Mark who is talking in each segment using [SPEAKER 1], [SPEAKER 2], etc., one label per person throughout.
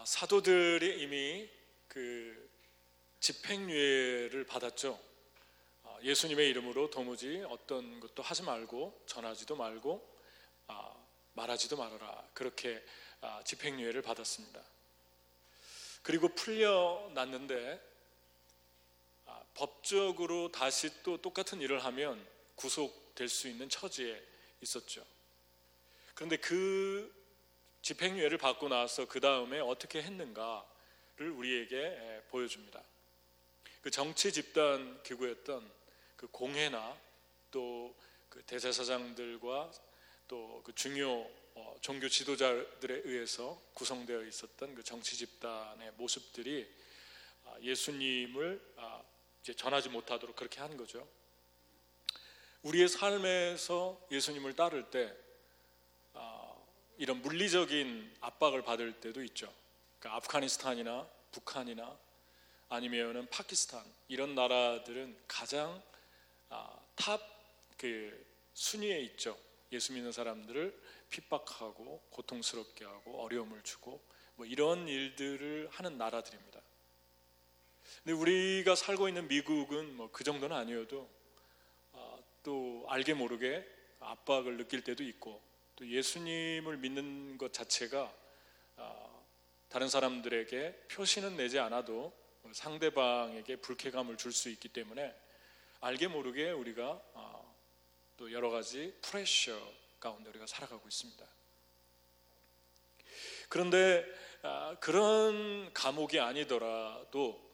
[SPEAKER 1] 아, 사도들이 이미 그 집행유예를 받았죠. 아, 예수님의 이름으로 도무지 어떤 것도 하지 말고 전하지도 말고 아, 말하지도 말아라 그렇게 아, 집행유예를 받았습니다. 그리고 풀려났는데 아, 법적으로 다시 또 똑같은 일을 하면 구속될 수 있는 처지에 있었죠. 그런데 그 집행유예를 받고 나서 그 다음에 어떻게 했는가를 우리에게 보여줍니다. 그 정치 집단 기구였던 그 공회나 또 그 대제사장들과 또 그 중요 어, 종교 지도자들에 의해서 구성되어 있었던 그 정치 집단의 모습들이 아, 예수님을 아, 이제 전하지 못하도록 그렇게 한 거죠. 우리의 삶에서 예수님을 따를 때 아, 이런 물리적인 압박을 받을 때도 있죠. 그러니까 아프가니스탄이나 북한이나 아니면은 파키스탄 이런 나라들은 가장 탑그 순위에 있죠. 예수 믿는 사람들을 핍박하고 고통스럽게 하고 어려움을 주고 뭐 이런 일들을 하는 나라들입니다. 근데 우리가 살고 있는 미국은 뭐 그 정도는 아니어도 아, 또 알게 모르게 압박을 느낄 때도 있고 또 예수님을 믿는 것 자체가 아, 다른 사람들에게 표시는 내지 않아도 상대방에게 불쾌감을 줄 수 있기 때문에 알게 모르게 우리가 아, 또 여러 가지 프레셔 가운데 우리가 살아가고 있습니다. 그런데 아, 그런 감옥이 아니더라도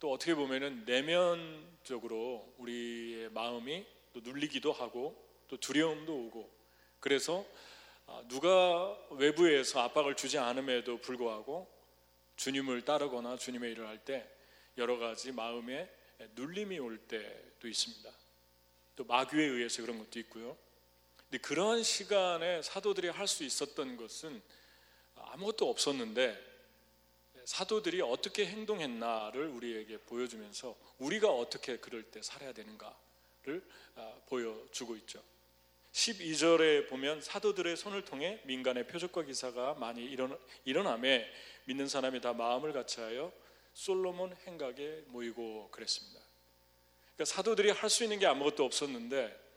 [SPEAKER 1] 또 어떻게 보면은 내면적으로 우리의 마음이 또 눌리기도 하고 또 두려움도 오고 그래서 아, 누가 외부에서 압박을 주지 않음에도 불구하고 주님을 따르거나 주님의 일을 할 때 여러 가지 마음에 눌림이 올 때도 있습니다. 또 마귀에 의해서 그런 것도 있고요. 근데 그런 시간에 사도들이 할 수 있었던 것은 아무것도 없었는데 사도들이 어떻게 행동했나를 우리에게 보여주면서 우리가 어떻게 그럴 때 살아야 되는가를 아, 보여주고 있죠. 12절에 보면 사도들의 손을 통해 민간의 표적과 기사가 많이 일어나, 일어남에 믿는 사람이 다 마음을 같이하여 솔로몬 행각에 모이고 그랬습니다. 그러니까 사도들이 할 수 있는 게 아무것도 없었는데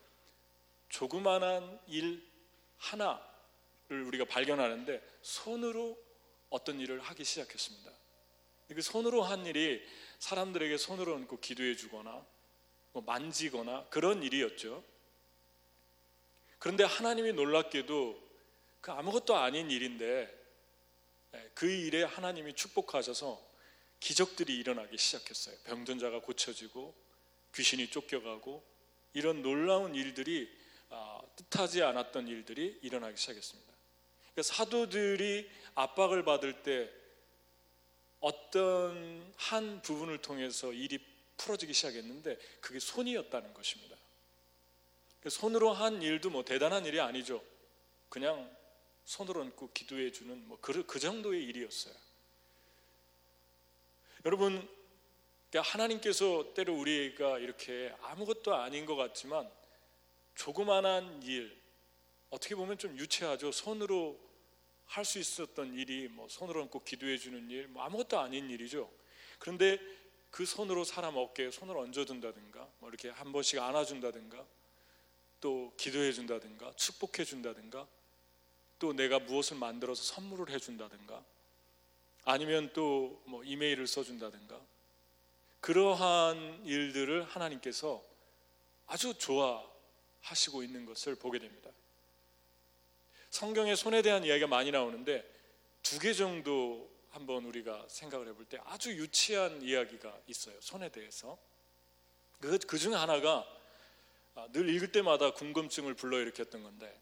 [SPEAKER 1] 조그만한 일 하나를 우리가 발견하는데 손으로 어떤 일을 하기 시작했습니다. 그 손으로 한 일이 사람들에게 손으로 얹고 기도해 주거나 뭐 만지거나 그런 일이었죠. 그런데 하나님이 놀랍게도 그 아무것도 아닌 일인데 예, 그 일에 하나님이 축복하셔서 기적들이 일어나기 시작했어요. 병든 자가 고쳐지고 귀신이 쫓겨가고 이런 놀라운 일들이 아, 뜻하지 않았던 일들이 일어나기 시작했습니다. 그러니까 사도들이 압박을 받을 때 어떤 한 부분을 통해서 일이 풀어지기 시작했는데 그게 손이었다는 것입니다. 그러니까 손으로 한 일도 뭐 대단한 일이 아니죠. 그냥 손을 얹고 기도해 주는 뭐 그 그 정도의 일이었어요. 여러분, 그러니까 하나님께서 때로 우리가 이렇게 아무것도 아닌 것 같지만 조그만한 일, 어떻게 보면 좀 유치하죠. 손으로 할 수 있었던 일이 뭐 손으로 얹고 기도해 주는 일, 뭐 아무것도 아닌 일이죠. 그런데 그 손으로 사람 어깨에 손을 얹어둔다든가, 뭐 이렇게 한 번씩 안아준다든가, 또 기도해 준다든가, 축복해 준다든가, 또 내가 무엇을 만들어서 선물을 해 준다든가, 아니면 또 뭐 이메일을 써 준다든가, 그러한 일들을 하나님께서 아주 좋아하시고 있는 것을 보게 됩니다. 성경에 손에 대한 이야기가 많이 나오는데 두 개 정도 한번 우리가 생각을 해볼 때 아주 유치한 이야기가 있어요. 손에 대해서. 그, 그 중에 하나가 아, 늘 읽을 때마다 궁금증을 불러일으켰던 건데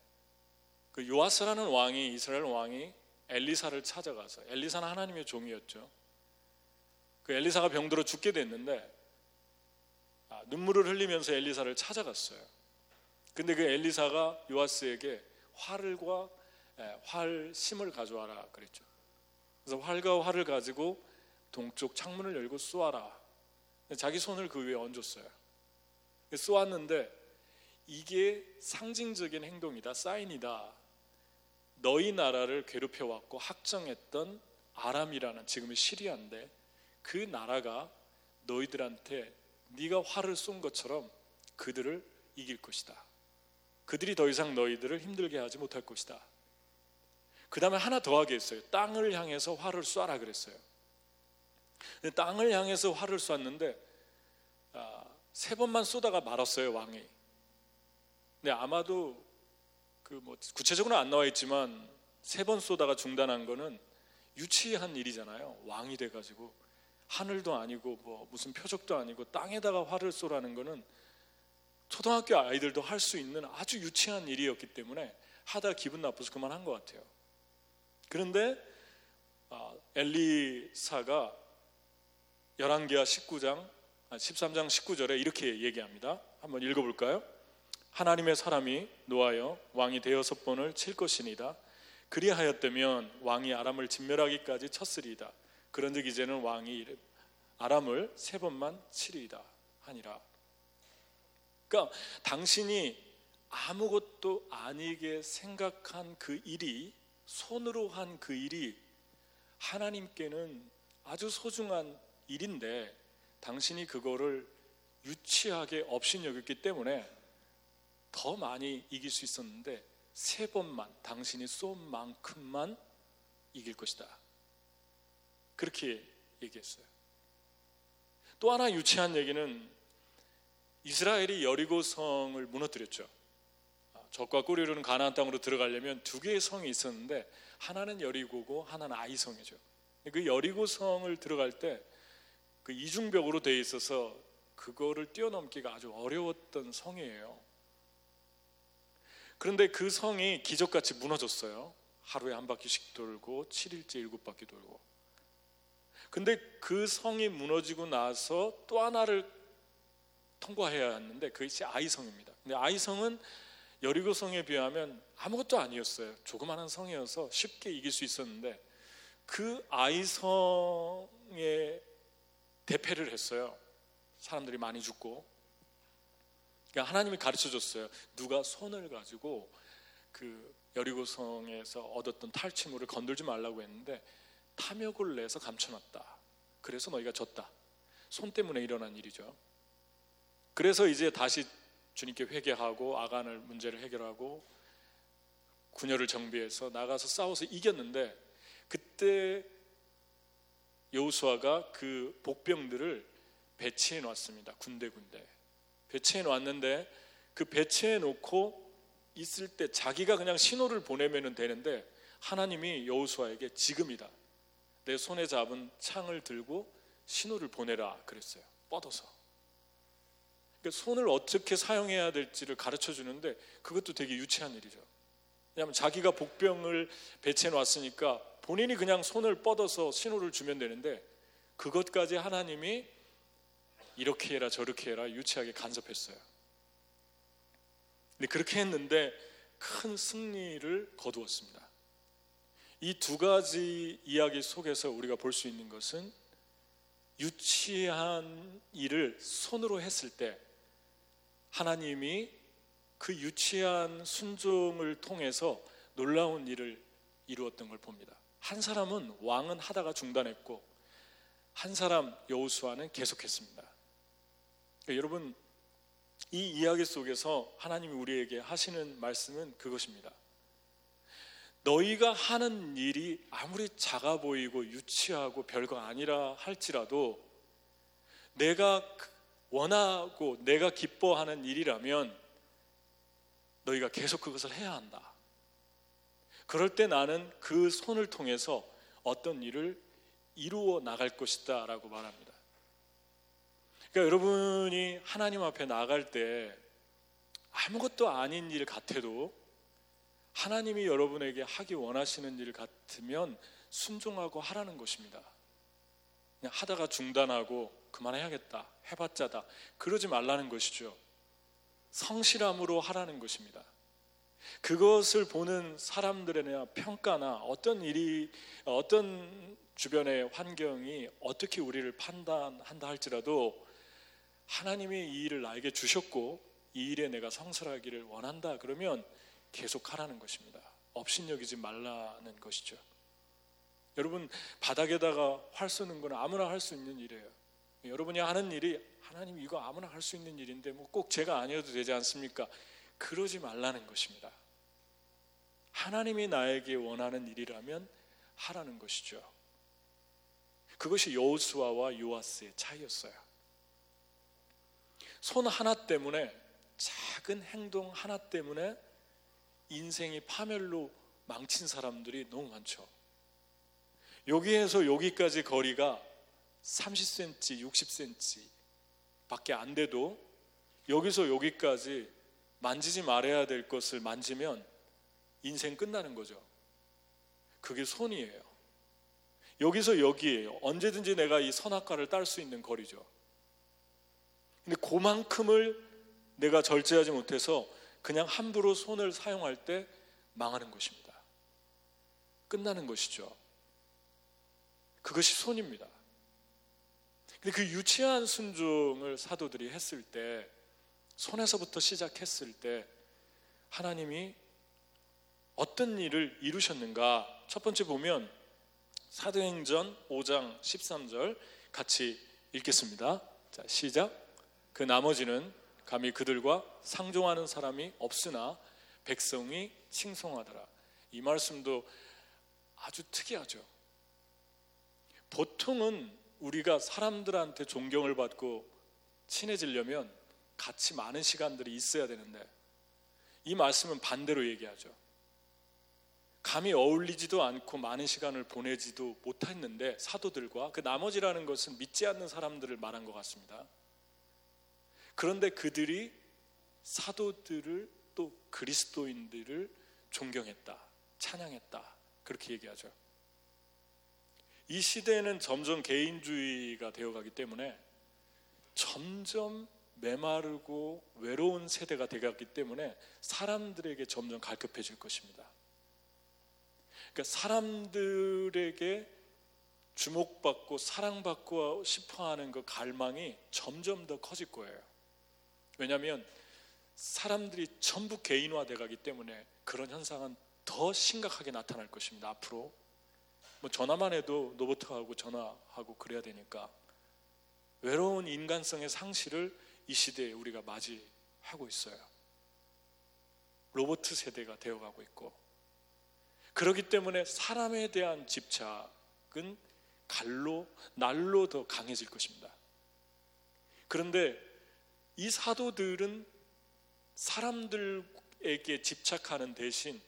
[SPEAKER 1] 그 요아스라는 왕이 이스라엘 왕이 엘리사를 찾아가서 엘리사는 하나님의 종이었죠. 그 엘리사가 병들어 죽게 됐는데 아, 눈물을 흘리면서 엘리사를 찾아갔어요. 근데 그 엘리사가 요아스에게 활과 활 심을 가져와라 그랬죠. 그래서 활과 활을 가지고 동쪽 창문을 열고 쏘아라. 자기 손을 그 위에 얹었어요. 쏘았는데 이게 상징적인 행동이다, 사인이다. 너희 나라를 괴롭혀왔고 학정했던 아람이라는 지금의 시리아인데 그 나라가 너희들한테 네가 화를 쏜 것처럼 그들을 이길 것이다. 그들이 더 이상 너희들을 힘들게 하지 못할 것이다. 그 다음에 하나 더 하겠어요. 땅을 향해서 화를 쏴라 그랬어요. 땅을 향해서 화를 쐈는데 아, 세 번만 쏘다가 말았어요 왕이. 근데 아마도 그 뭐 구체적으로는 안 나와 있지만 세 번 쏘다가 중단한 거는 유치한 일이잖아요. 왕이 돼가지고 하늘도 아니고 뭐 무슨 표적도 아니고 땅에다가 화를 쏘라는 거는 초등학교 아이들도 할 수 있는 아주 유치한 일이었기 때문에 하다 기분 나빠서 그만한 것 같아요. 그런데 아, 엘리사가 열왕기하 19장 13장 19절에 이렇게 얘기합니다. 한번 읽어볼까요? 하나님의 사람이 노하여 왕이 대여섯 번을 칠 것이니다. 그리하였다면 왕이 아람을 진멸하기까지 쳤으리이다. 그런즉 이제는 왕이 아람을 세 번만 치리이다 하니라. 그러니까 당신이 아무것도 아니게 생각한 그 일이 손으로 한 그 일이 하나님께는 아주 소중한 일인데 당신이 그거를 유치하게 업신여겼기 때문에 더 많이 이길 수 있었는데 세 번만 당신이 쏜 만큼만 이길 것이다. 그렇게 얘기했어요. 또 하나 유치한 얘기는 이스라엘이 여리고성을 무너뜨렸죠. 적과 꼬리로는 가나안 땅으로 들어가려면 두 개의 성이 있었는데 하나는 여리고고 하나는 아이성이죠. 그 여리고성을 들어갈 때 그 이중벽으로 되어 있어서 그거를 뛰어넘기가 아주 어려웠던 성이에요. 그런데 그 성이 기적같이 무너졌어요. 하루에 한 바퀴씩 돌고 7일째 일곱 바퀴 돌고. 근데 그 성이 무너지고 나서 또 하나를 통과해야 했는데 그것이 아이성입니다. 근데 아이성은 여리고 성에 비하면 아무것도 아니었어요. 조그마한 성이어서 쉽게 이길 수 있었는데 그 아이성에 대패를 했어요. 사람들이 많이 죽고 그러니까 하나님이 가르쳐 줬어요. 누가 손을 가지고 그 여리고성에서 얻었던 탈취물을 건들지 말라고 했는데 탐욕을 내서 감춰놨다. 그래서 너희가 졌다. 손 때문에 일어난 일이죠. 그래서 이제 다시 주님께 회개하고 아간을 문제를 해결하고 군여를 정비해서 나가서 싸워서 이겼는데 그때 여우수아가 그 복병들을 배치해 놨습니다. 군데군데. 배치해 놨는데 그 배치해 놓고 있을 때 자기가 그냥 신호를 보내면 되는데 하나님이 여호수아에게 지금이다. 내 손에 잡은 창을 들고 신호를 보내라 그랬어요. 뻗어서. 그러니까 손을 어떻게 사용해야 될지를 가르쳐 주는데 그것도 되게 유치한 일이죠. 왜냐하면 자기가 복병을 배치해 놨으니까 본인이 그냥 손을 뻗어서 신호를 주면 되는데 그것까지 하나님이 이렇게 해라 저렇게 해라 유치하게 간섭했어요. 근데 그렇게 했는데 큰 승리를 거두었습니다. 이 두 가지 이야기 속에서 우리가 볼 수 있는 것은 유치한 일을 손으로 했을 때 하나님이 그 유치한 순종을 통해서 놀라운 일을 이루었던 걸 봅니다. 한 사람은 왕은 하다가 중단했고 한 사람 여호수아는 계속했습니다. 그러니까 여러분 이 이야기 속에서 하나님이 우리에게 하시는 말씀은 그것입니다. 너희가 하는 일이 아무리 작아 보이고 유치하고 별거 아니라 할지라도 내가 원하고 내가 기뻐하는 일이라면 너희가 계속 그것을 해야 한다. 그럴 때 나는 그 손을 통해서 어떤 일을 이루어 나갈 것이다 라고 말합니다. 그러니까 여러분이 하나님 앞에 나갈 때 아무것도 아닌 일 같아도 하나님이 여러분에게 하기 원하시는 일 같으면 순종하고 하라는 것입니다. 그냥 하다가 중단하고 그만해야겠다. 해봤자다. 그러지 말라는 것이죠. 성실함으로 하라는 것입니다. 그것을 보는 사람들의 평가나 어떤 일이 어떤 주변의 환경이 어떻게 우리를 판단한다 할지라도 하나님이 이 일을 나에게 주셨고 이 일에 내가 성실하기를 원한다 그러면 계속 하라는 것입니다. 업신여기지 말라는 것이죠. 여러분 바닥에다가 활 쏘는 건 아무나 할 수 있는 일이에요. 여러분이 하는 일이 하나님 이거 아무나 할 수 있는 일인데 뭐 꼭 제가 아니어도 되지 않습니까? 그러지 말라는 것입니다. 하나님이 나에게 원하는 일이라면 하라는 것이죠. 그것이 여호수아와 요아스의 차이였어요. 손 하나 때문에 작은 행동 하나 때문에 인생이 파멸로 망친 사람들이 너무 많죠. 여기에서 여기까지 거리가 30cm, 60cm 밖에 안 돼도 여기서 여기까지 만지지 말아야 될 것을 만지면 인생 끝나는 거죠. 그게 손이에요. 여기서 여기에요. 언제든지 내가 이 선악과를 딸 수 있는 거리죠. 근데 그만큼을 내가 절제하지 못해서 그냥 함부로 손을 사용할 때 망하는 것입니다. 끝나는 것이죠. 그것이 손입니다. 근데 그 유치한 순종을 사도들이 했을 때, 손에서부터 시작했을 때, 하나님이 어떤 일을 이루셨는가? 첫 번째 보면 사도행전 5장 13절 같이 읽겠습니다. 자, 시작. 그 나머지는 감히 그들과 상종하는 사람이 없으나 백성이 칭송하더라. 이 말씀도 아주 특이하죠. 보통은 우리가 사람들한테 존경을 받고 친해지려면 같이 많은 시간들이 있어야 되는데 이 말씀은 반대로 얘기하죠. 감히 어울리지도 않고 많은 시간을 보내지도 못했는데 사도들과 그 나머지라는 것은 믿지 않는 사람들을 말한 것 같습니다. 그런데 그들이 사도들을 또 그리스도인들을 존경했다, 찬양했다 그렇게 얘기하죠. 이 시대는 점점 개인주의가 되어가기 때문에 점점 메마르고 외로운 세대가 되었기 때문에 사람들에게 점점 갈급해질 것입니다. 그러니까 사람들에게 주목받고 사랑받고 싶어 하는 그 갈망이 점점 더 커질 거예요. 왜냐하면 사람들이 전부 개인화돼 가기 때문에 그런 현상은 더 심각하게 나타날 것입니다. 앞으로 뭐 전화만 해도 로봇하고 전화하고 그래야 되니까 외로운 인간성의 상실을 이 시대에 우리가 맞이하고 있어요. 로봇 세대가 되어가고 있고 그렇기 때문에 사람에 대한 집착은 갈로 날로 더 강해질 것입니다. 그런데 이 사도들은 사람들에게 집착하는 대신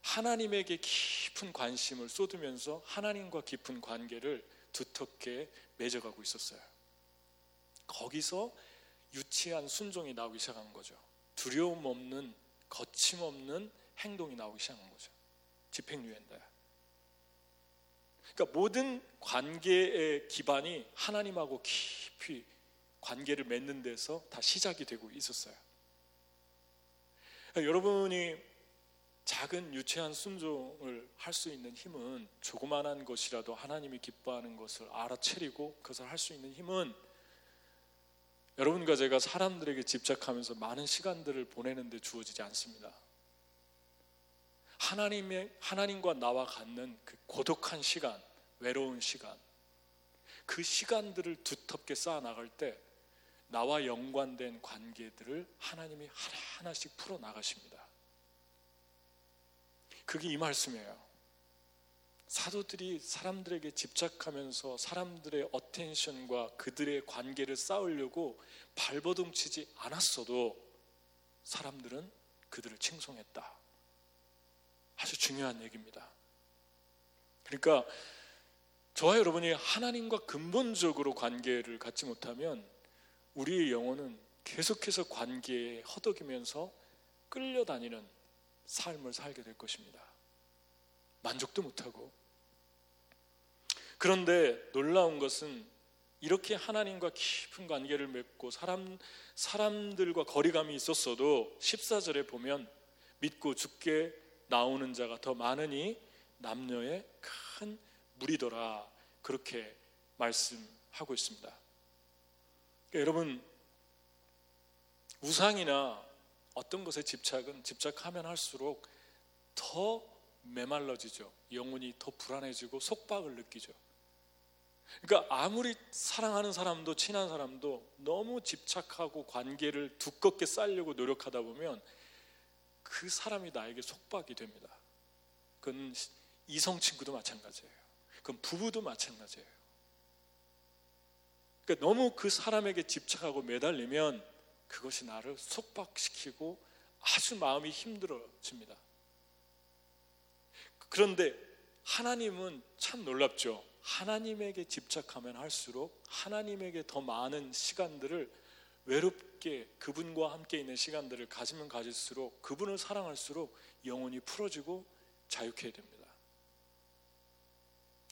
[SPEAKER 1] 하나님에게 깊은 관심을 쏟으면서 하나님과 깊은 관계를 두텁게 맺어가고 있었어요. 거기서 유치한 순종이 나오기 시작한 거죠. 두려움 없는 거침없는 행동이 나오기 시작한 거죠. 집행유예인데. 그러니까 모든 관계의 기반이 하나님하고 깊이 관계를 맺는 데서 다 시작이 되고 있었어요. 여러분이 작은 유치한 순종을 할 수 있는 힘은 조그만한 것이라도 하나님이 기뻐하는 것을 알아채리고 그것을 할 수 있는 힘은 여러분과 제가 사람들에게 집착하면서 많은 시간들을 보내는데 주어지지 않습니다. 하나님의 하나님과 나와 갖는 그 고독한 시간, 외로운 시간, 그 시간들을 두텁게 쌓아 나갈 때 나와 연관된 관계들을 하나님이 하나하나씩 풀어 나가십니다. 그게 이 말씀이에요. 사도들이 사람들에게 집착하면서 사람들의 어텐션과 그들의 관계를 쌓으려고 발버둥 치지 않았어도 사람들은 그들을 칭송했다. 아주 중요한 얘기입니다. 그러니까 저와 여러분이 하나님과 근본적으로 관계를 갖지 못하면 우리의 영혼은 계속해서 관계에 허덕이면서 끌려다니는 삶을 살게 될 것입니다. 만족도 못하고. 그런데 놀라운 것은 이렇게 하나님과 깊은 관계를 맺고 사람, 사람들과 거리감이 있었어도 14절에 보면 믿고 죽게 나오는 자가 더 많으니 남녀의 큰 무리더라. 그렇게 말씀하고 있습니다. 그러니까 여러분, 우상이나 어떤 것에 집착은 집착하면 할수록 더 메말라지죠. 영혼이 더 불안해지고 속박을 느끼죠. 그러니까 아무리 사랑하는 사람도 친한 사람도 너무 집착하고 관계를 두껍게 쌓으려고 노력하다 보면 그 사람이 나에게 속박이 됩니다. 그건 이성 친구도 마찬가지예요. 그건 부부도 마찬가지예요. 그러니까 너무 그 사람에게 집착하고 매달리면 그것이 나를 속박시키고 아주 마음이 힘들어집니다. 그런데 하나님은 참 놀랍죠. 하나님에게 집착하면 할수록 하나님에게 더 많은 시간들을 외롭게 그분과 함께 있는 시간들을 가지면 가질수록 그분을 사랑할수록 영혼이 풀어지고 자유케 됩니다.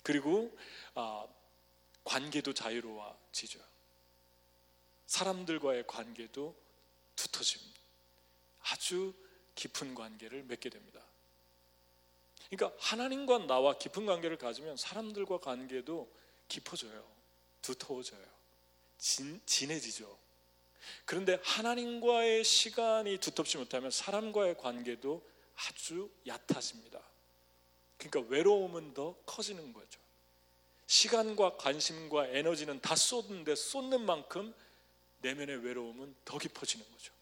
[SPEAKER 1] 그리고 아, 관계도 자유로워지죠. 사람들과의 관계도 두터집니다. 아주 깊은 관계를 맺게 됩니다. 그러니까 하나님과 나와 깊은 관계를 가지면 사람들과 관계도 깊어져요. 두터워져요. 진, 진해지죠. 그런데 하나님과의 시간이 두텁지 못하면 사람과의 관계도 아주 얕아집니다. 그러니까 외로움은 더 커지는 거죠. 시간과 관심과 에너지는 다 쏟는데 쏟는 만큼 내면의 외로움은 더 깊어지는 거죠.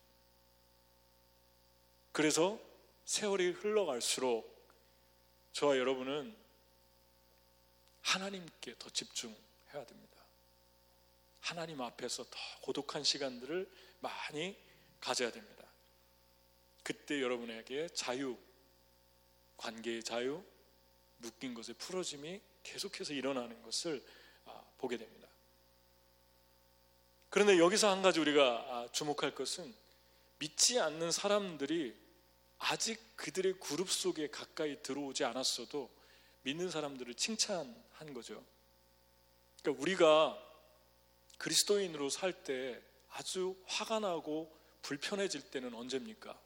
[SPEAKER 1] 그래서 세월이 흘러갈수록 저와 여러분은 하나님께 더 집중해야 됩니다. 하나님 앞에서 더 고독한 시간들을 많이 가져야 됩니다. 그때 여러분에게 자유, 관계의 자유, 묶인 것의 풀어짐이 계속해서 일어나는 것을 아, 보게 됩니다. 그런데 여기서 한 가지 우리가 아, 주목할 것은 믿지 않는 사람들이 아직 그들의 그룹 속에 가까이 들어오지 않았어도 믿는 사람들을 칭찬한 거죠. 그러니까 우리가 그리스도인으로 살 때 아주 화가 나고 불편해질 때는 언제입니까?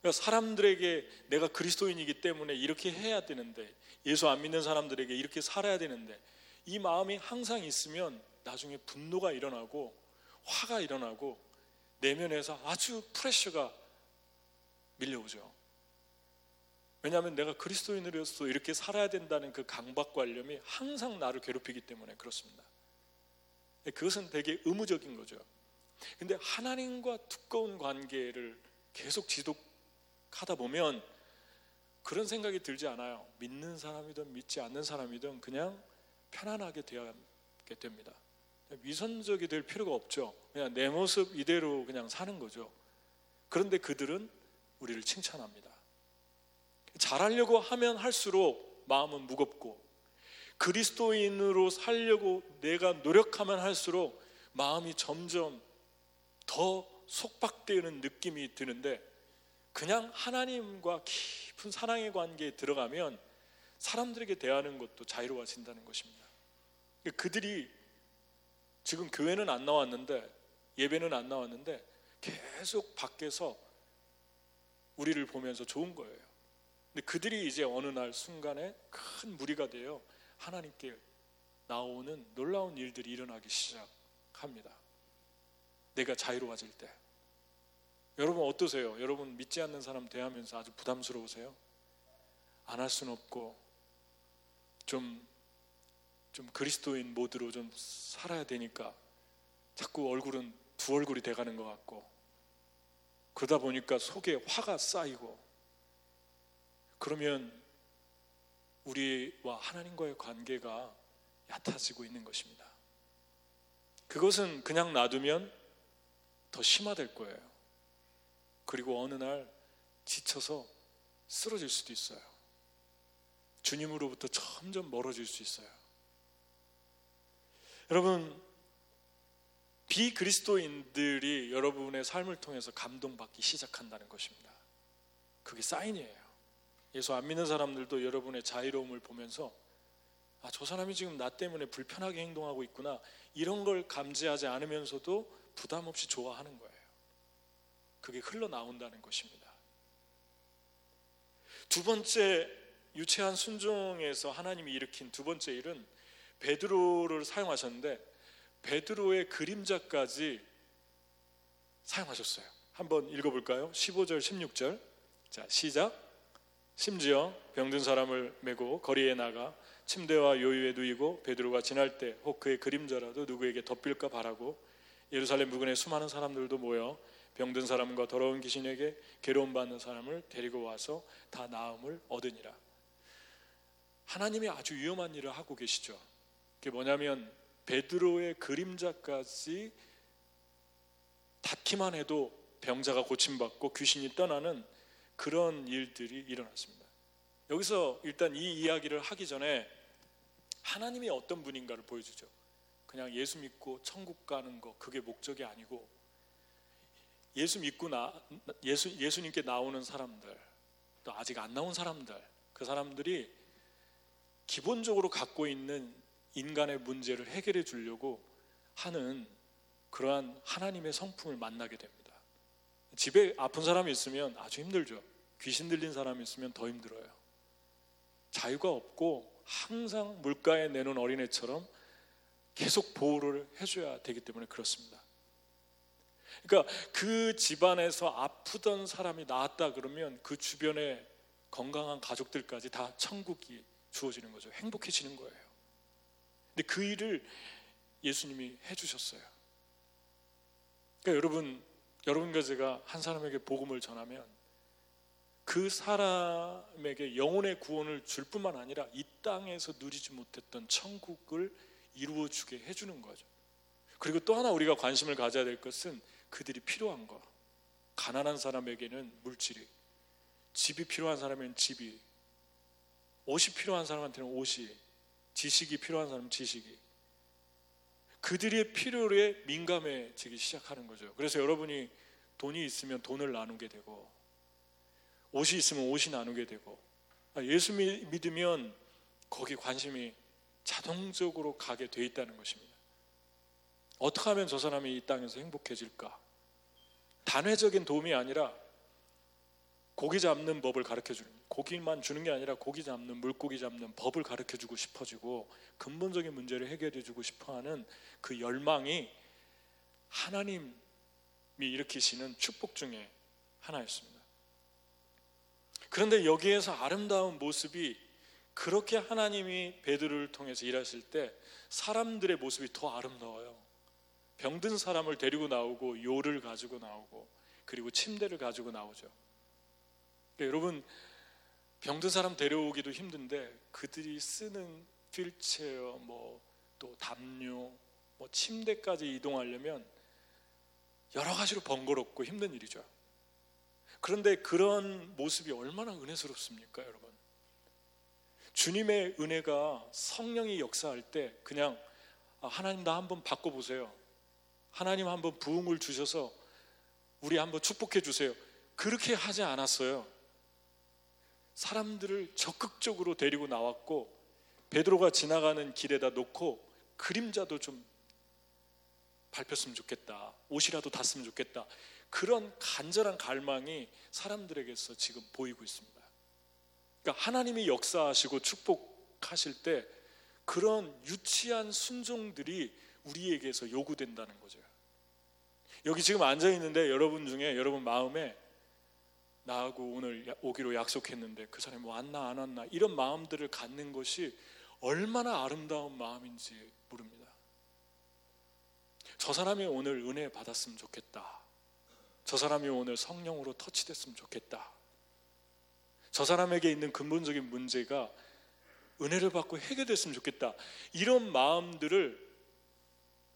[SPEAKER 1] 그러니까 사람들에게 내가 그리스도인이기 때문에 이렇게 해야 되는데 예수 안 믿는 사람들에게 이렇게 살아야 되는데 이 마음이 항상 있으면 나중에 분노가 일어나고 화가 일어나고 내면에서 아주 프레셔가 밀려오죠. 왜냐하면 내가 그리스도인으로서 이렇게 살아야 된다는 그 강박관념이 항상 나를 괴롭히기 때문에 그렇습니다. 그것은 되게 의무적인 거죠. 근데 하나님과 두꺼운 관계를 계속 지속 하다 보면 그런 생각이 들지 않아요. 믿는 사람이든 믿지 않는 사람이든 그냥 편안하게 되게 됩니다. 위선적이 될 필요가 없죠. 그냥 내 모습 이대로 그냥 사는 거죠. 그런데 그들은 우리를 칭찬합니다. 잘하려고 하면 할수록 마음은 무겁고 그리스도인으로 살려고 내가 노력하면 할수록 마음이 점점 더 속박되는 느낌이 드는데 그냥 하나님과 깊은 사랑의 관계에 들어가면 사람들에게 대하는 것도 자유로워진다는 것입니다. 그들이 지금 교회는 안 나왔는데 예배는 안 나왔는데 계속 밖에서 우리를 보면서 좋은 거예요. 근데 그들이 이제 어느 날 순간에 큰 무리가 되어 하나님께 나오는 놀라운 일들이 일어나기 시작합니다. 내가 자유로워질 때. 여러분 어떠세요? 여러분 믿지 않는 사람 대하면서 아주 부담스러우세요? 안 할 수는 없고 좀, 좀 그리스도인 모드로 좀 살아야 되니까 자꾸 얼굴은 두 얼굴이 돼가는 것 같고 그러다 보니까 속에 화가 쌓이고 그러면 우리와 하나님과의 관계가 얕아지고 있는 것입니다. 그것은 그냥 놔두면 더 심화될 거예요. 그리고 어느 날 지쳐서 쓰러질 수도 있어요. 주님으로부터 점점 멀어질 수 있어요. 여러분, 비그리스도인들이 여러분의 삶을 통해서 감동받기 시작한다는 것입니다. 그게 사인이에요. 예수 안 믿는 사람들도 여러분의 자유로움을 보면서 아, 저 사람이 지금 나 때문에 불편하게 행동하고 있구나. 이런 걸 감지하지 않으면서도 부담 없이 좋아하는 거예요. 그게 흘러나온다는 것입니다. 두 번째 유채한 순종에서 하나님이 일으킨 두 번째 일은 베드로를 사용하셨는데 베드로의 그림자까지 사용하셨어요. 한번 읽어볼까요? 15절, 16절. 자, 시작. 심지어 병든 사람을 메고 거리에 나가 침대와 요유에 누이고 베드로가 지날 때 혹 그의 그림자라도 누구에게 덮일까 바라고 예루살렘 부근에 수많은 사람들도 모여 병든 사람과 더러운 귀신에게 괴로움 받는 사람을 데리고 와서 다 나음을 얻으니라. 하나님이 아주 위험한 일을 하고 계시죠. 그게 뭐냐면 베드로의 그림자까지 닿기만 해도 병자가 고침받고 귀신이 떠나는 그런 일들이 일어났습니다. 여기서 일단 이 이야기를 하기 전에 하나님이 어떤 분인가를 보여주죠. 그냥 예수 믿고 천국 가는 거 그게 목적이 아니고 예수 믿고 나 예수 예수님께 나오는 사람들 또 아직 안 나온 사람들 그 사람들이 기본적으로 갖고 있는 인간의 문제를 해결해 주려고 하는 그러한 하나님의 성품을 만나게 됩니다. 집에 아픈 사람이 있으면 아주 힘들죠. 귀신 들린 사람이 있으면 더 힘들어요. 자유가 없고 항상 물가에 내놓은 어린애처럼 계속 보호를 해줘야 되기 때문에 그렇습니다. 그러니까 그 집안에서 아프던 사람이 나았다 그러면 그 주변에 건강한 가족들까지 다 천국이 주어지는 거죠. 행복해지는 거예요. 근데 그 일을 예수님이 해주셨어요. 그러니까 여러분, 여러분과 제가 한 사람에게 복음을 전하면 그 사람에게 영혼의 구원을 줄 뿐만 아니라 이 땅에서 누리지 못했던 천국을 이루어 주게 해주는 거죠. 그리고 또 하나 우리가 관심을 가져야 될 것은 그들이 필요한 거. 가난한 사람에게는 물질이, 집이 필요한 사람에는 집이, 옷이 필요한 사람한테는 옷이, 지식이 필요한 사람은 지식이. 그들의 필요에 민감해지기 시작하는 거죠. 그래서 여러분이 돈이 있으면 돈을 나누게 되고, 옷이 있으면 옷이 나누게 되고 아, 예수 믿으면 거기 관심이 자동적으로 가게 돼 있다는 것입니다. 어떻게 하면 저 사람이 이 땅에서 행복해질까? 단회적인 도움이 아니라 고기 잡는 법을 가르쳐 주는 고기만 주는 게 아니라 고기 잡는 물고기 잡는 법을 가르쳐 주고 싶어지고 근본적인 문제를 해결해 주고 싶어 하는 그 열망이 하나님이 일으키시는 축복 중에 하나였습니다. 그런데 여기에서 아름다운 모습이 그렇게 하나님이 베드로를 통해서 일하실 때 사람들의 모습이 더 아름다워요. 병든 사람을 데리고 나오고 요를 가지고 나오고 그리고 침대를 가지고 나오죠. 그러니까 여러분 병든 사람 데려오기도 힘든데 그들이 쓰는 휠체어 뭐 또 담요 뭐 침대까지 이동하려면 여러 가지로 번거롭고 힘든 일이죠. 그런데 그런 모습이 얼마나 은혜스럽습니까, 여러분? 주님의 은혜가 성령이 역사할 때 그냥 아, 하나님 나 한번 바꿔 보세요. 하나님 한번 부흥을 주셔서 우리 한번 축복해 주세요. 그렇게 하지 않았어요. 사람들을 적극적으로 데리고 나왔고 베드로가 지나가는 길에다 놓고 그림자도 좀 밟혔으면 좋겠다. 옷이라도 닿으면 좋겠다. 그런 간절한 갈망이 사람들에게서 지금 보이고 있습니다. 그러니까 하나님이 역사하시고 축복하실 때 그런 유치한 순종들이 우리에게서 요구된다는 거죠. 여기 지금 앉아 있는데 여러분 중에 여러분 마음에 나하고 오늘 오기로 약속했는데 그 사람이 왔나 안 왔나 이런 마음들을 갖는 것이 얼마나 아름다운 마음인지 모릅니다. 저 사람이 오늘 은혜 받았으면 좋겠다. 저 사람이 오늘 성령으로 터치됐으면 좋겠다. 저 사람에게 있는 근본적인 문제가 은혜를 받고 해결됐으면 좋겠다. 이런 마음들을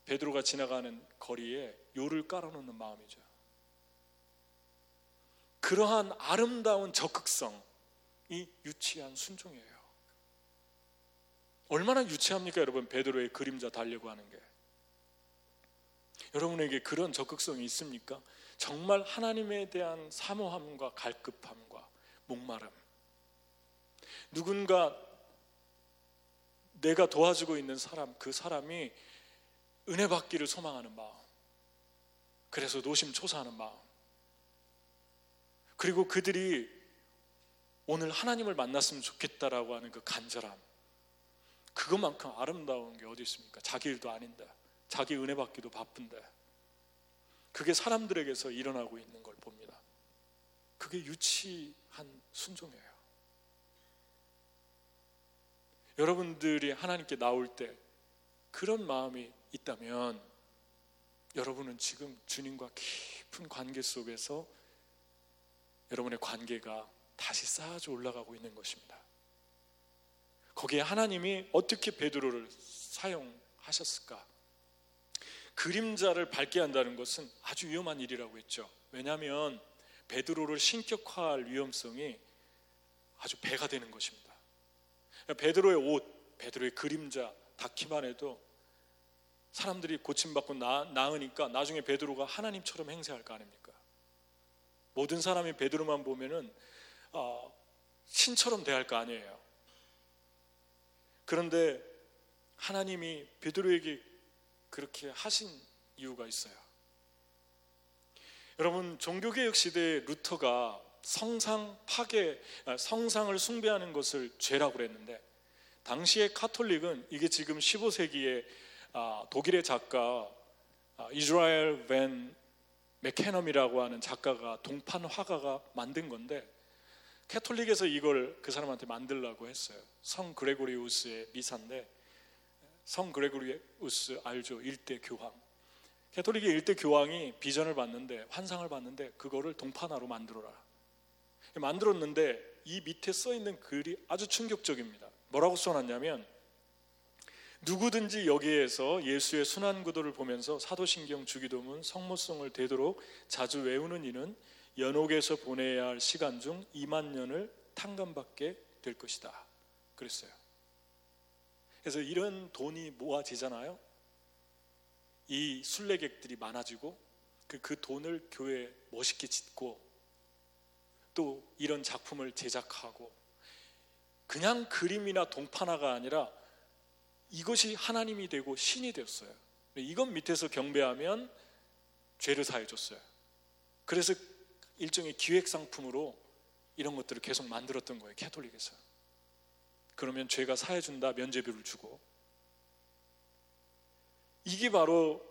[SPEAKER 1] 베드로가 지나가는 거리에 요를 깔아놓는 마음이죠. 그러한 아름다운 적극성이 유치한 순종이에요. 얼마나 유치합니까, 여러분? 베드로의 그림자 달려고 하는 게. 여러분에게 그런 적극성이 있습니까? 정말 하나님에 대한 사모함과 갈급함과 목마름. 누군가 내가 도와주고 있는 사람, 그 사람이 은혜 받기를 소망하는 마음. 그래서 노심초사하는 마음. 그리고 그들이 오늘 하나님을 만났으면 좋겠다라고 하는 그 간절함. 그것만큼 아름다운 게 어디 있습니까? 자기 일도 아닌데. 자기 은혜 받기도 바쁜데. 그게 사람들에게서 일어나고 있는 걸 봅니다. 그게 유치한 순종이에요. 여러분들이 하나님께 나올 때 그런 마음이 있다면 여러분은 지금 주님과 깊은 관계 속에서 여러분의 관계가 다시 쌓아져 올라가고 있는 것입니다. 거기에 하나님이 어떻게 베드로를 사용하셨을까? 그림자를 밝게 한다는 것은 아주 위험한 일이라고 했죠. 왜냐하면 베드로를 신격화할 위험성이 아주 배가 되는 것입니다. 베드로의 옷, 베드로의 그림자 닿기만 해도 사람들이 고침받고 나, 나으니까 나중에 베드로가 하나님처럼 행세할 거 아닙니까? 모든 사람이 베드로만 보면은 어, 신처럼 대할 거 아니에요. 그런데 하나님이 베드로에게 그렇게 하신 이유가 있어요. 여러분 종교개혁 시대에 루터가 성상 파괴, 아, 성상을 숭배하는 것을 죄라고 그랬는데 당시의 카톨릭은 이게 지금 15세기에 아, 독일의 작가 아, 이스라엘 벤 메케넘이라고 하는 작가가 동판 화가가 만든 건데 캐톨릭에서 이걸 그 사람한테 만들라고 했어요. 성 그레고리우스의 미사인데 성 그레고리우스 알죠? 일대 교황. 캐톨릭의 일대 교황이 비전을 봤는데 환상을 봤는데 그거를 동판화로 만들어라. 만들었는데 이 밑에 써 있는 글이 아주 충격적입니다. 뭐라고 써놨냐면 누구든지 여기에서 예수의 순환 구도를 보면서 사도신경 주기도문 성모성을 되도록 자주 외우는 이는 연옥에서 보내야 할 시간 중 2만 년을 탕감받게 될 것이다. 그랬어요. 그래서 이런 돈이 모아지잖아요. 이 순례객들이 많아지고 그, 그 돈을 교회에 멋있게 짓고 또 이런 작품을 제작하고 그냥 그림이나 동판화가 아니라 이것이 하나님이 되고 신이 되었어요. 이것 밑에서 경배하면 죄를 사해 줬어요. 그래서 일종의 기획 상품으로 이런 것들을 계속 만들었던 거예요. 캐톨릭에서. 그러면 죄가 사해 준다 면죄비를 주고 이게 바로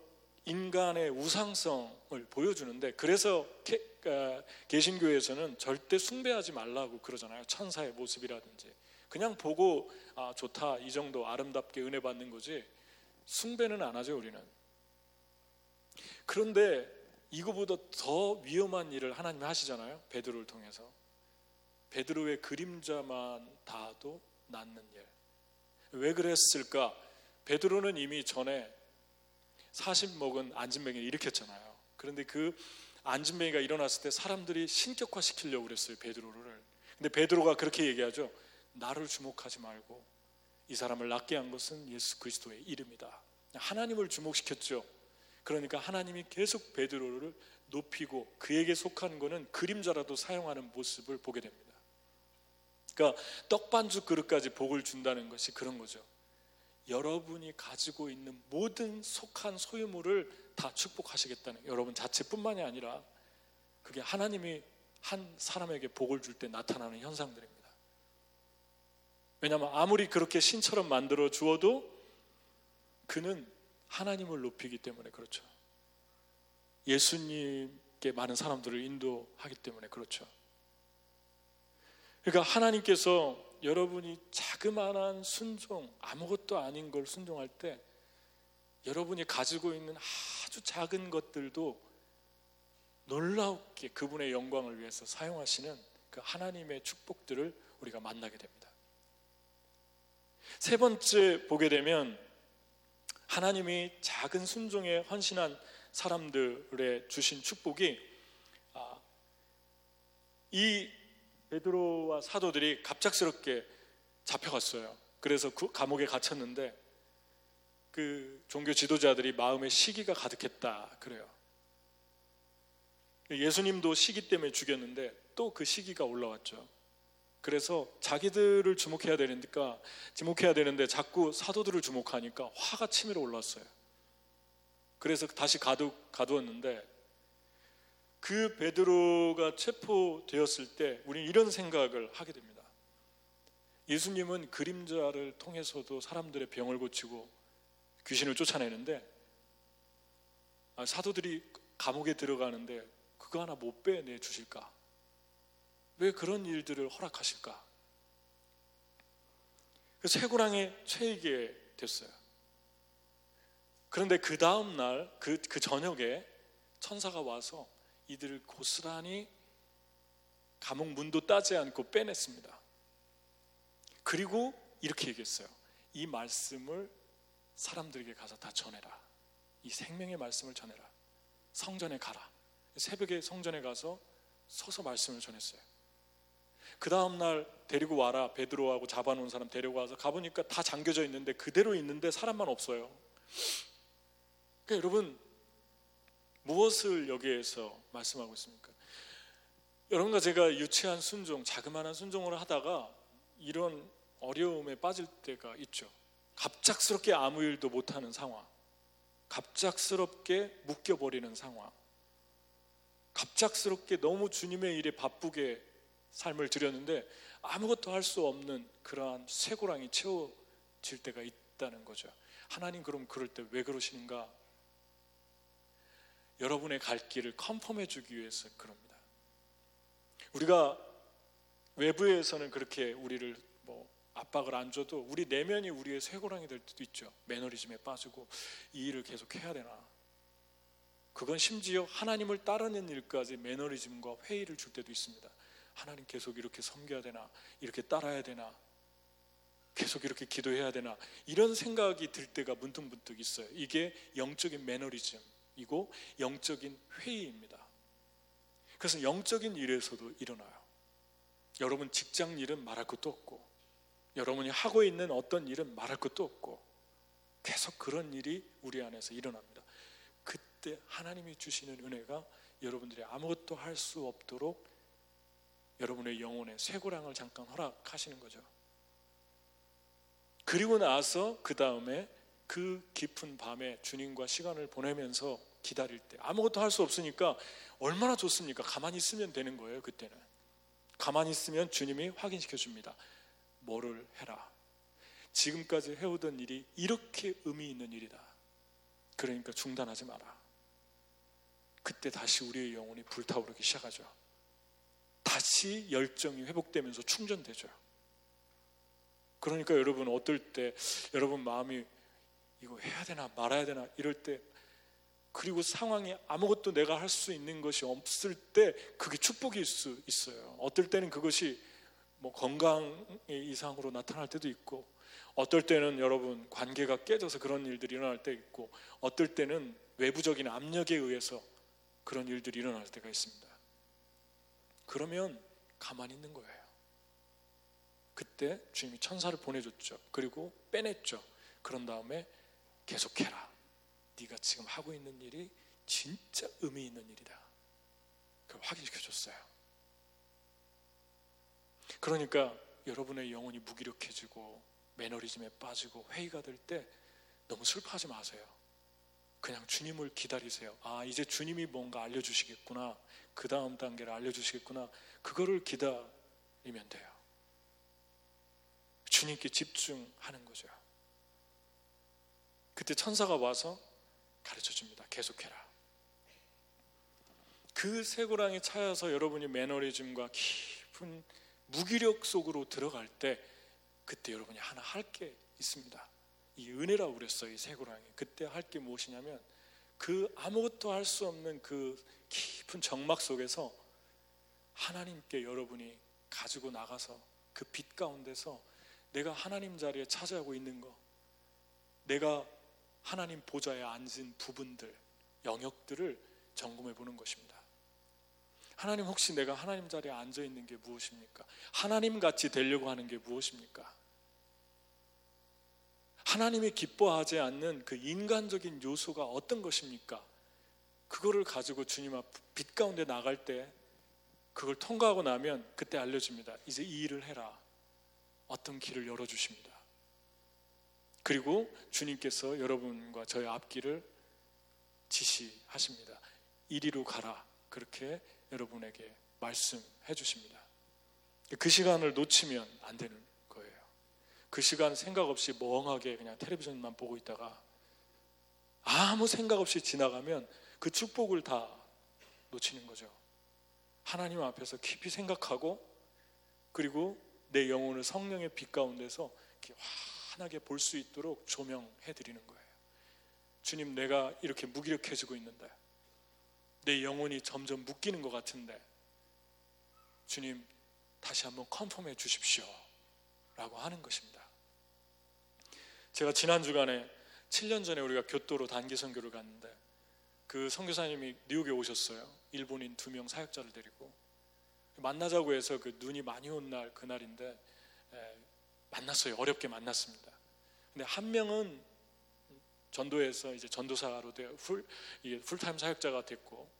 [SPEAKER 1] 인간의 우상성을 보여주는데 그래서 어, 개신교에서는 절대 숭배하지 말라고 그러잖아요. 천사의 모습이라든지 그냥 보고 아, 좋다 이 정도 아름답게 은혜 받는 거지 숭배는 안 하죠 우리는. 그런데 이거보다 더 위험한 일을 하나님이 하시잖아요. 베드로를 통해서 베드로의 그림자만 닿아도 낫는 일. 왜 그랬을까? 베드로는 이미 전에 40 먹은 안진뱅이를 일으켰잖아요. 그런데 그 안진뱅이가 일어났을 때 사람들이 신격화 시키려고 그랬어요. 베드로를. 근데 베드로가 그렇게 얘기하죠. 나를 주목하지 말고 이 사람을 낫게 한 것은 예수 그리스도의 이름이다. 하나님을 주목시켰죠. 그러니까 하나님이 계속 베드로를 높이고 그에게 속한 것은 그림자라도 사용하는 모습을 보게 됩니다. 그러니까 떡반죽 그릇까지 복을 준다는 것이 그런 거죠. 여러분이 가지고 있는 모든 속한 소유물을 다 축복하시겠다는 여러분 자체뿐만이 아니라 그게 하나님이 한 사람에게 복을 줄 때 나타나는 현상들입니다. 왜냐하면 아무리 그렇게 신처럼 만들어 주어도 그는 하나님을 높이기 때문에 그렇죠. 예수님께 많은 사람들을 인도하기 때문에 그렇죠. 그러니까 하나님께서 여러분이 자그마한 순종, 아무것도 아닌 걸 순종할 때 여러분이 가지고 있는 아주 작은 것들도 놀라웠게 그분의 영광을 위해서 사용하시는 그 하나님의 축복들을 우리가 만나게 됩니다. 세 번째 보게 되면 하나님이 작은 순종에 헌신한 사람들의 주신 축복이 아, 이 베드로와 사도들이 갑작스럽게 잡혀갔어요. 그래서 그 감옥에 갇혔는데 그 종교 지도자들이 마음에 시기가 가득했다 그래요. 예수님도 시기 때문에 죽였는데 또 그 시기가 올라왔죠. 그래서 자기들을 주목해야 되니까 주목해야 되는데 자꾸 사도들을 주목하니까 화가 치밀어 올랐어요. 그래서 다시 가두, 가두었는데 그 베드로가 체포되었을 때 우리는 이런 생각을 하게 됩니다. 예수님은 그림자를 통해서도 사람들의 병을 고치고 귀신을 쫓아내는데 아, 사도들이 감옥에 들어가는데 그거 하나 못 빼내 주실까? 왜 그런 일들을 허락하실까? 그 쇠고랑에 채이게 됐어요. 그런데 그 다음 날, 그, 그 저녁에 천사가 와서 이들을 고스란히 감옥 문도 따지 않고 빼냈습니다. 그리고 이렇게 얘기했어요. 이 말씀을 사람들에게 가서 다 전해라. 이 생명의 말씀을 전해라. 성전에 가라. 새벽에 성전에 가서 서서 말씀을 전했어요. 그 다음 날 데리고 와라. 베드로하고 잡아놓은 사람 데리고 와서 가보니까 다 잠겨져 있는데 그대로 있는데 사람만 없어요. 그러니까 여러분, 무엇을 여기에서 말씀하고 있습니까? 여러분과 제가 유치한 순종, 자그마한 순종을 하다가 이런 어려움에 빠질 때가 있죠. 갑작스럽게 아무 일도 못하는 상황, 갑작스럽게 묶여버리는 상황, 갑작스럽게 너무 주님의 일에 바쁘게 삶을 들였는데 아무것도 할 수 없는 그러한 쇠고랑이 채워질 때가 있다는 거죠. 하나님 그럼 그럴 때 왜 그러시는가? 여러분의 갈 길을 컨펌해 주기 위해서 그럽니다. 우리가 외부에서는 그렇게 우리를 뭐 압박을 안 줘도 우리 내면이 우리의 쇠고랑이 될 때도 있죠. 매너리즘에 빠지고 이 일을 계속 해야 되나? 그건 심지어 하나님을 따르는 일까지 매너리즘과 회의를 줄 때도 있습니다. 하나님 계속 이렇게 섬겨야 되나? 이렇게 따라야 되나? 계속 이렇게 기도해야 되나? 이런 생각이 들 때가 문득문득 있어요. 이게 영적인 매너리즘이고 영적인 회의입니다. 그래서 영적인 일에서도 일어나요. 여러분 직장 일은 말할 것도 없고 여러분이 하고 있는 어떤 일은 말할 것도 없고 계속 그런 일이 우리 안에서 일어납니다. 그때 하나님이 주시는 은혜가 여러분들이 아무것도 할 수 없도록 여러분의 영혼에 쇠고랑을 잠깐 허락하시는 거죠. 그리고 나서 그 다음에 그 깊은 밤에 주님과 시간을 보내면서 기다릴 때 아무것도 할 수 없으니까 얼마나 좋습니까? 가만히 있으면 되는 거예요, 그때는. 가만히 있으면 주님이 확인시켜 줍니다. 뭐를 해라. 지금까지 해오던 일이 이렇게 의미 있는 일이다. 그러니까 중단하지 마라. 그때 다시 우리의 영혼이 불타오르기 시작하죠. 다시 열정이 회복되면서 충전되죠. 그러니까 여러분 어떨 때 여러분 마음이 이거 해야 되나 말아야 되나 이럴 때 그리고 상황이 아무것도 내가 할 수 있는 것이 없을 때 그게 축복일 수 있어요. 어떨 때는 그것이 뭐 건강의 이상으로 나타날 때도 있고 어떨 때는 여러분 관계가 깨져서 그런 일들이 일어날 때 있고 어떨 때는 외부적인 압력에 의해서 그런 일들이 일어날 때가 있습니다. 그러면 가만히 있는 거예요. 그때 주님이 천사를 보내줬죠. 그리고 빼냈죠. 그런 다음에 계속해라. 네가 지금 하고 있는 일이 진짜 의미 있는 일이다. 그 확인시켜 줬어요. 그러니까 여러분의 영혼이 무기력해지고 매너리즘에 빠지고 회의가 될 때 너무 슬퍼하지 마세요. 그냥 주님을 기다리세요. 아, 이제 주님이 뭔가 알려주시겠구나. 그 다음 단계를 알려주시겠구나. 그거를 기다리면 돼요. 주님께 집중하는 거죠. 그때 천사가 와서 가르쳐 줍니다. 계속해라. 그 쇠고랑에 차여서 여러분이 매너리즘과 깊은 무기력 속으로 들어갈 때 그때 여러분이 하나 할 게 있습니다. 이 은혜라고 그랬어요. 이 쇠고랑이. 그때 할 게 무엇이냐면 그 아무것도 할 수 없는 그 깊은 정막 속에서 하나님께 여러분이 가지고 나가서 그 빛 가운데서 내가 하나님 자리에 차지하고 있는 거 내가 하나님 보좌에 앉은 부분들 영역들을 점검해 보는 것입니다. 하나님 혹시 내가 하나님 자리에 앉아 있는 게 무엇입니까? 하나님 같이 되려고 하는 게 무엇입니까? 하나님이 기뻐하지 않는 그 인간적인 요소가 어떤 것입니까? 그거를 가지고 주님 앞빛 가운데 나갈 때 그걸 통과하고 나면 그때 알려줍니다. 이제 이 일을 해라. 어떤 길을 열어주십니다. 그리고 주님께서 여러분과 저의 앞길을 지시하십니다. 이리로 가라. 그렇게 여러분에게 말씀해 주십니다. 그 시간을 놓치면 안 되는 거예요. 그 시간 생각 없이 멍하게 그냥 텔레비전만 보고 있다가 아무 생각 없이 지나가면 그 축복을 다 놓치는 거죠. 하나님 앞에서 깊이 생각하고 그리고 내 영혼을 성령의 빛 가운데서 이렇게 환하게 볼 수 있도록 조명해 드리는 거예요. 주님, 내가 이렇게 무기력해지고 있는데, 내 영혼이 점점 묶이는 것 같은데, 주님, 다시 한번 컨펌해 주십시오. 라고 하는 것입니다. 제가 지난 주간에 7년 전에 우리가 교토로 단기 선교를 갔는데 그 선교사님이 뉴욕에 오셨어요. 일본인 두 명 사역자를 데리고 만나자고 해서 그 눈이 많이 온 날 그날인데 에, 만났어요. 어렵게 만났습니다. 근데 한 명은 전도에서 이제 전도사로 되 풀, 풀타임 사역자가 됐고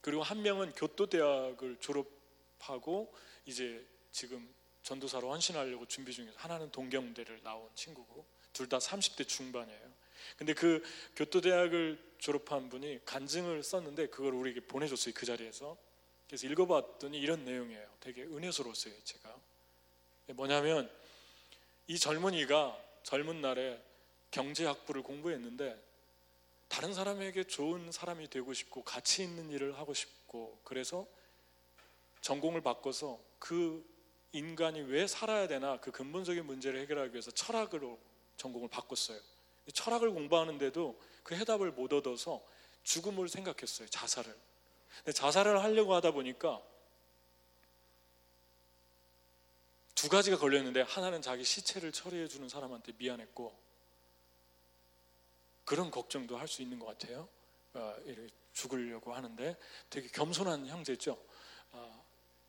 [SPEAKER 1] 그리고 한 명은 교토대학을 졸업하고 이제 지금 전도사로 헌신하려고 준비 중에서 하나는 동경대를 나온 친구고 둘 다 30대 중반이에요. 근데 그 교토대학을 졸업한 분이 간증을 썼는데 그걸 우리에게 보내줬어요 그 자리에서. 그래서 읽어봤더니 이런 내용이에요. 되게 은혜스러웠어요 제가. 뭐냐면 이 젊은이가 젊은 날에 경제학부를 공부했는데 다른 사람에게 좋은 사람이 되고 싶고 가치 있는 일을 하고 싶고 그래서 전공을 바꿔서 그 인간이 왜 살아야 되나 그 근본적인 문제를 해결하기 위해서 철학으로 전공을 바꿨어요. 철학을 공부하는데도 그 해답을 못 얻어서 죽음을 생각했어요. 자살을. 자살을 하려고 하다 보니까 두 가지가 걸렸는데 하나는 자기 시체를 처리해 주는 사람한테 미안했고 그런 걱정도 할 수 있는 것 같아요. 어, 죽으려고 하는데 되게 겸손한 형제죠. 어,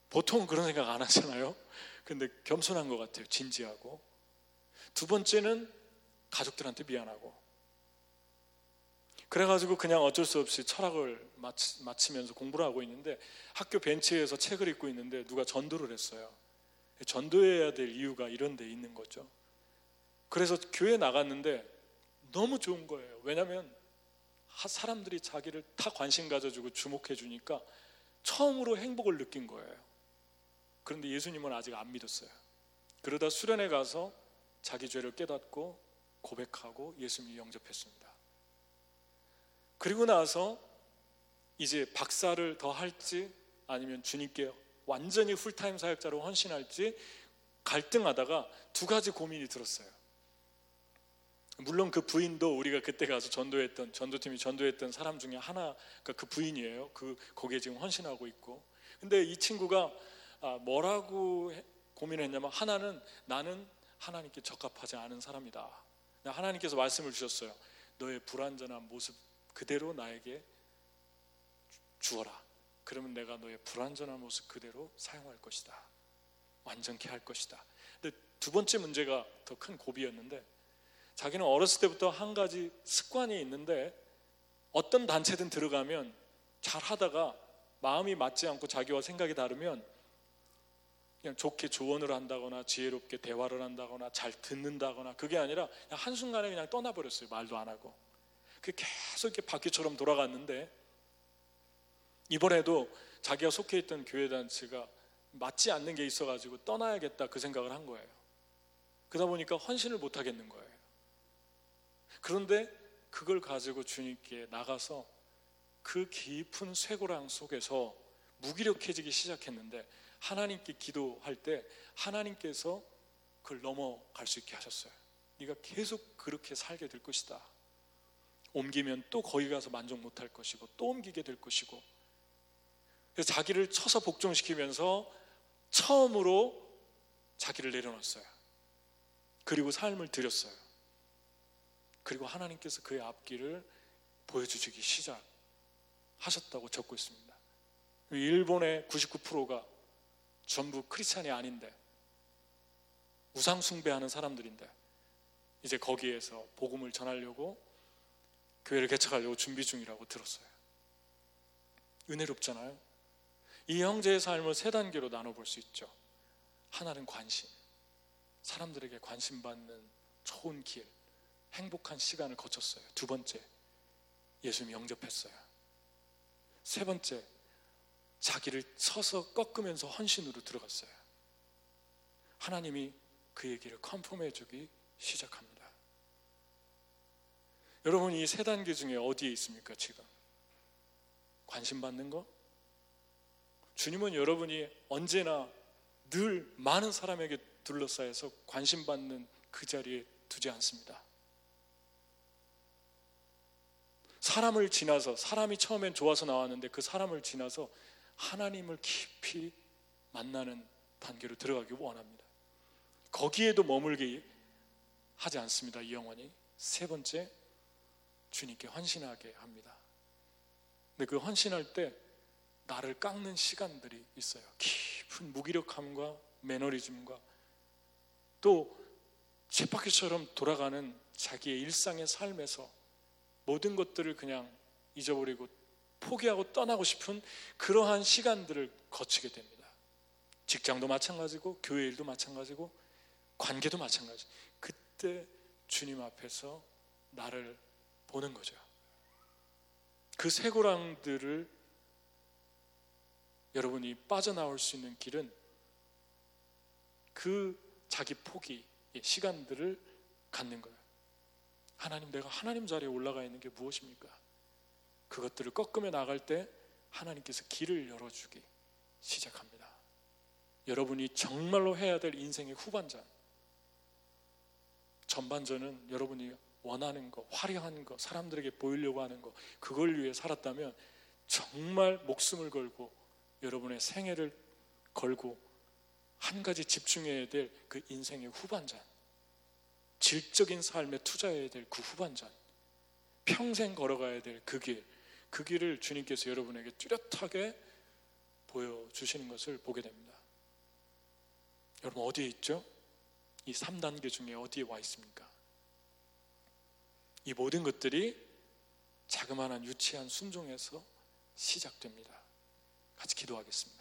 [SPEAKER 1] 보통 그런 생각 안 하잖아요. 근데 겸손한 것 같아요. 진지하고. 두 번째는 가족들한테 미안하고. 그래가지고 그냥 어쩔 수 없이 철학을 마치, 면서 공부를 하고 있는데 학교 벤치에서 책을 읽고 있는데 누가 전도를 했어요. 전도해야 될 이유가 이런 데 있는 거죠. 그래서 교회 나갔는데 너무 좋은 거예요. 왜냐하면 사람들이 자기를 다 관심 가져주고 주목해 주니까 처음으로 행복을 느낀 거예요. 그런데 예수님은 아직 안 믿었어요. 그러다 수련회 가서 자기 죄를 깨닫고 고백하고 예수님이 영접했습니다. 그리고 나서 이제 박사를 더 할지 아니면 주님께 완전히 풀타임 사역자로 헌신할지 갈등하다가 두 가지 고민이 들었어요. 물론 그 부인도 우리가 그때 가서 전도했던 전도팀이 전도했던 사람 중에 하나 그 부인이에요. 그 거기에 지금 헌신하고 있고. 근데 이 친구가 아, 뭐라고 고민했냐면 하나는 나는 하나님께 적합하지 않은 사람이다. 하나님께서 말씀을 주셨어요. 너의 불완전한 모습 그대로 나에게 주어라. 그러면 내가 너의 불완전한 모습 그대로 사용할 것이다. 완전케 할 것이다. 근데 두 번째 문제가 더 큰 고비였는데 자기는 어렸을 때부터 한 가지 습관이 있는데 어떤 단체든 들어가면 잘 하다가 마음이 맞지 않고 자기와 생각이 다르면 그냥 좋게 조언을 한다거나 지혜롭게 대화를 한다거나 잘 듣는다거나 그게 아니라 그냥 한순간에 그냥 떠나버렸어요. 말도 안 하고. 그 계속 이렇게 바퀴처럼 돌아갔는데 이번에도 자기가 속해 있던 교회 단체가 맞지 않는 게 있어가지고 떠나야겠다 그 생각을 한 거예요. 그러다 보니까 헌신을 못 하겠는 거예요. 그런데 그걸 가지고 주님께 나가서 그 깊은 쇠고랑 속에서 무기력해지기 시작했는데 하나님께 기도할 때 하나님께서 그걸 넘어갈 수 있게 하셨어요. 네가 계속 그렇게 살게 될 것이다. 옮기면 또 거기 가서 만족 못할 것이고 또 옮기게 될 것이고 그래서 자기를 쳐서 복종시키면서 처음으로 자기를 내려놨어요. 그리고 삶을 들였어요. 그리고 하나님께서 그의 앞길을 보여주시기 시작하셨다고 적고 있습니다. 일본의 99%가 전부 크리스찬이 아닌데 우상 숭배하는 사람들인데 이제 거기에서 복음을 전하려고 교회를 개척하려고 준비 중이라고 들었어요. 은혜롭잖아요. 이 형제의 삶을 세 단계로 나눠볼 수 있죠. 하나는 관심. 사람들에게 관심 받는 좋은 길, 행복한 시간을 거쳤어요. 두 번째, 예수님 영접했어요. 세 번째, 자기를 쳐서 꺾으면서 헌신으로 들어갔어요. 하나님이 그의 길을 컨펌해 주기 시작합니다. 여러분 이 세 단계 중에 어디에 있습니까 지금? 관심 받는 거? 주님은 여러분이 언제나 늘 많은 사람에게 둘러싸여서 관심 받는 그 자리에 두지 않습니다. 사람을 지나서 사람이 처음엔 좋아서 나왔는데 그 사람을 지나서 하나님을 깊이 만나는 단계로 들어가기 원합니다. 거기에도 머물게 하지 않습니다. 이 영혼이 세 번째 주님께 헌신하게 합니다. 근데 그 헌신할 때 나를 깎는 시간들이 있어요. 깊은 무기력함과 매너리즘과 또 쳇바퀴처럼 돌아가는 자기의 일상의 삶에서 모든 것들을 그냥 잊어버리고 포기하고 떠나고 싶은 그러한 시간들을 거치게 됩니다. 직장도 마찬가지고 교회 일도 마찬가지고 관계도 마찬가지. 그때 주님 앞에서 나를 보는 거죠. 그 쇠고랑들을 여러분이 빠져나올 수 있는 길은 그 자기 포기의 시간들을 갖는 거예요. 하나님, 내가 하나님 자리에 올라가 있는 게 무엇입니까? 그것들을 꺾으며 나갈 때 하나님께서 길을 열어주기 시작합니다. 여러분이 정말로 해야 될 인생의 후반전, 전반전은 여러분이 원하는 거, 화려한 거, 사람들에게 보이려고 하는 거, 그걸 위해 살았다면 정말 목숨을 걸고 여러분의 생애를 걸고 한 가지 집중해야 될 그 인생의 후반전, 질적인 삶에 투자해야 될 그 후반전, 평생 걸어가야 될 그 길, 그 길을 주님께서 여러분에게 뚜렷하게 보여주시는 것을 보게 됩니다. 여러분 어디에 있죠? 이 3단계 중에 어디에 와 있습니까? 이 모든 것들이 자그마한 유치한 순종에서 시작됩니다. 같이 기도하겠습니다.